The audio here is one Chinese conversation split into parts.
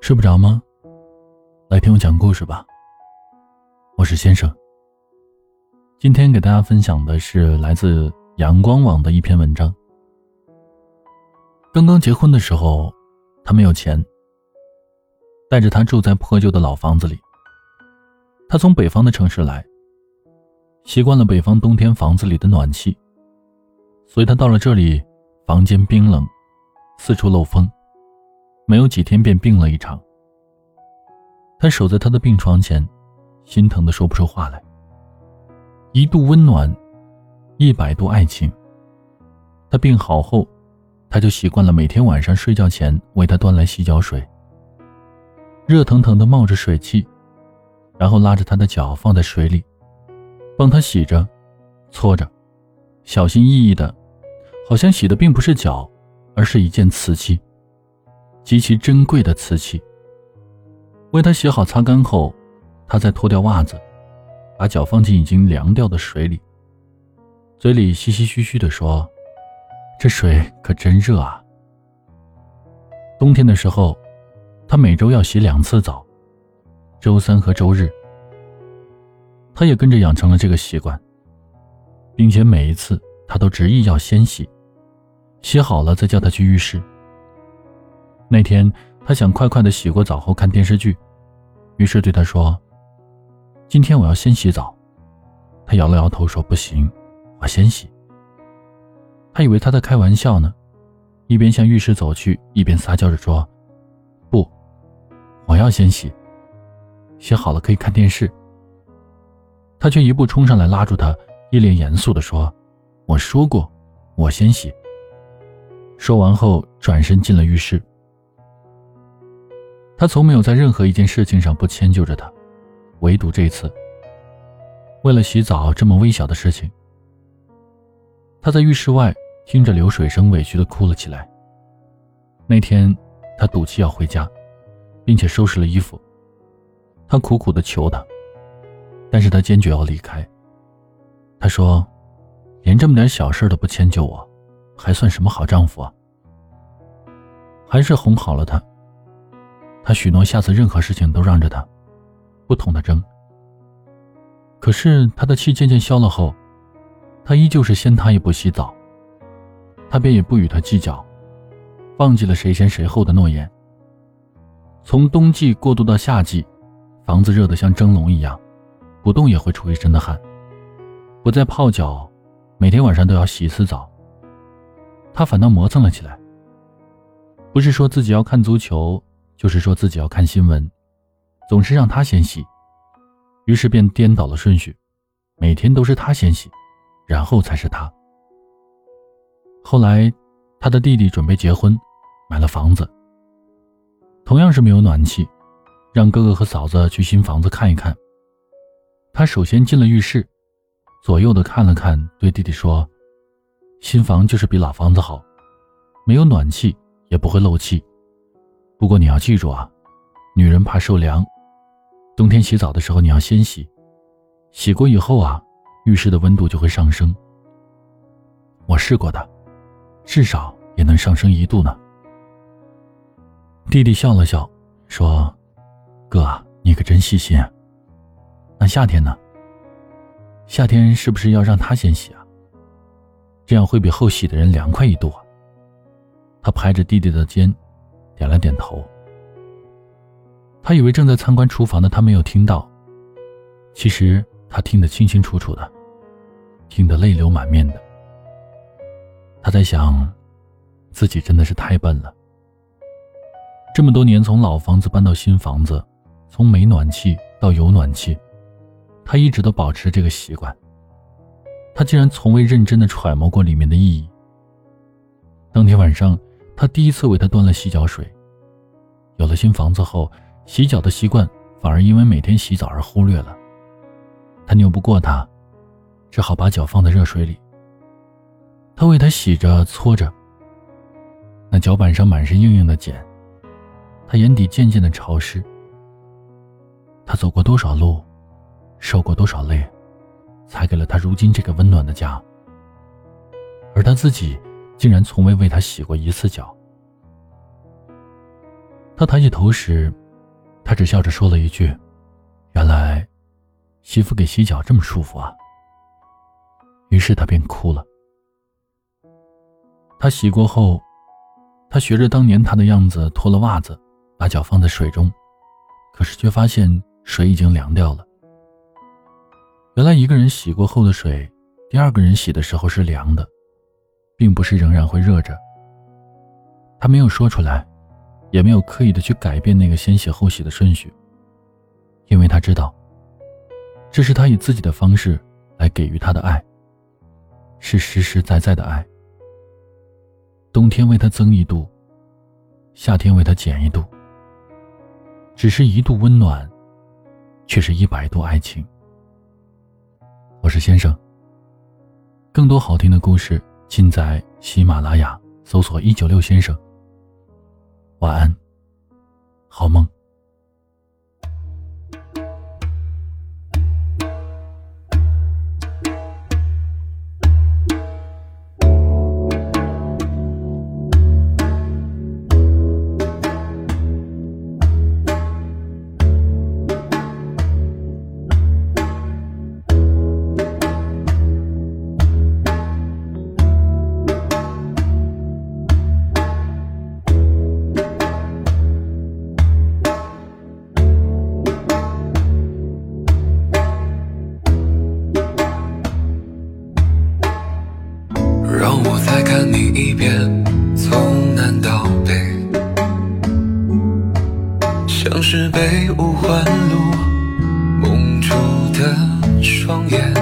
睡不着吗？来听我讲故事吧。我是先生。今天给大家分享的是来自阳光网的一篇文章。刚刚结婚的时候，他没有钱，带着他住在破旧的老房子里。他从北方的城市来，习惯了北方冬天房子里的暖气，所以他到了这里，房间冰冷，四处漏风。没有几天便病了一场。他守在他的病床前，心疼的说不出话来。一度温暖，一百度爱情。他病好后，他就习惯了每天晚上睡觉前为他端来洗脚水，热腾腾的冒着水汽，然后拉着他的脚放在水里，帮他洗着、搓着，小心翼翼的，好像洗的并不是脚，而是一件瓷器。极其珍贵的瓷器。为他洗好、擦干后，他再脱掉袜子，把脚放进已经凉掉的水里，嘴里嘻嘻嘘嘘地说：“这水可真热啊。”冬天的时候，他每周要洗两次澡，周三和周日。他也跟着养成了这个习惯，并且每一次他都执意要先洗，洗好了再叫他去浴室。那天，他想快快的洗过澡后看电视剧，于是对他说：“今天我要先洗澡。”他摇了摇头说：“不行，我先洗。”他以为他在开玩笑呢，一边向浴室走去，一边撒娇着说：“不，我要先洗。洗好了可以看电视。”他却一步冲上来拉住他，一脸严肃地说：“我说过，我先洗。”说完后，转身进了浴室。他从没有在任何一件事情上不迁就着他，唯独这次。为了洗澡这么微小的事情，他在浴室外听着流水声，委屈的哭了起来。那天，他赌气要回家，并且收拾了衣服。他苦苦的求他，但是他坚决要离开。他说：“连这么点小事都不迁就我，还算什么好丈夫啊？”还是哄好了他。他许诺下次任何事情都让着他，不同他争。可是他的气渐渐消了后，他依旧是先他一步洗澡。他便也不与他计较，忘记了谁先谁后的诺言。从冬季过渡到夏季，房子热得像蒸笼一样，不动也会出一身的汗。不再泡脚，每天晚上都要洗一次澡。他反倒磨蹭了起来，不是说自己要看足球。就是说自己要看新闻，总是让他先洗，于是便颠倒了顺序，每天都是他先洗，然后才是他。后来，他的弟弟准备结婚，买了房子，同样是没有暖气，让哥哥和嫂子去新房子看一看。他首先进了浴室，左右的看了看，对弟弟说：“新房就是比老房子好，没有暖气，也不会漏气。”不过你要记住啊，女人怕受凉，冬天洗澡的时候你要先洗，洗过以后啊，浴室的温度就会上升。我试过的，至少也能上升一度呢。弟弟笑了笑，说：“哥，你可真细心啊。那夏天呢？夏天是不是要让他先洗啊？这样会比后洗的人凉快一度啊。”他拍着弟弟的肩。点了点头。他以为正在参观厨房的他没有听到，其实他听得清清楚楚的，听得泪流满面的。他在想，自己真的是太笨了。这么多年，从老房子搬到新房子，从没暖气到有暖气，他一直都保持这个习惯。他竟然从未认真的揣摩过里面的意义。当天晚上。他第一次为他端了洗脚水。有了新房子后，洗脚的习惯反而因为每天洗澡而忽略了。他拗不过他，只好把脚放在热水里。他为他洗着搓着，那脚板上满是硬硬的茧，他眼底渐渐的潮湿。他走过多少路，受过多少累，才给了他如今这个温暖的家。而他自己。竟然从未为他洗过一次脚。他抬起头时，他只笑着说了一句：“原来，媳妇给洗脚这么舒服啊。”于是他便哭了。他洗过后，他学着当年他的样子脱了袜子，把脚放在水中，可是却发现水已经凉掉了。原来一个人洗过后的水，第二个人洗的时候是凉的，并不是仍然会热着。他没有说出来，也没有刻意的去改变那个先洗后洗的顺序，因为他知道，这是他以自己的方式来给予他的爱。是实实在在的爱。冬天为他增一度，夏天为他减一度。只是一度温暖，却是一百度爱情。我是先生。更多好听的故事尽在喜马拉雅，搜索“一九六先生”。晚安，好梦。看你一遍，从南到北，像是被五环路蒙住的双眼。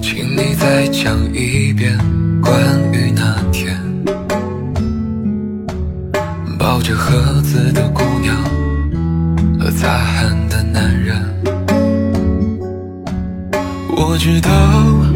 请你再讲一遍关于那天抱着盒子的姑娘和擦汗的男人。我知道。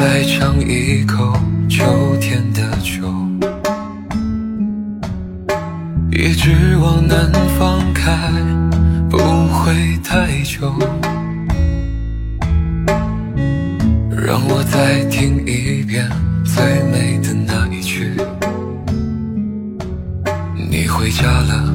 再尝一口秋天的酒，一直往南方开，不会太久。让我再听一遍最美的那一句，你回家了，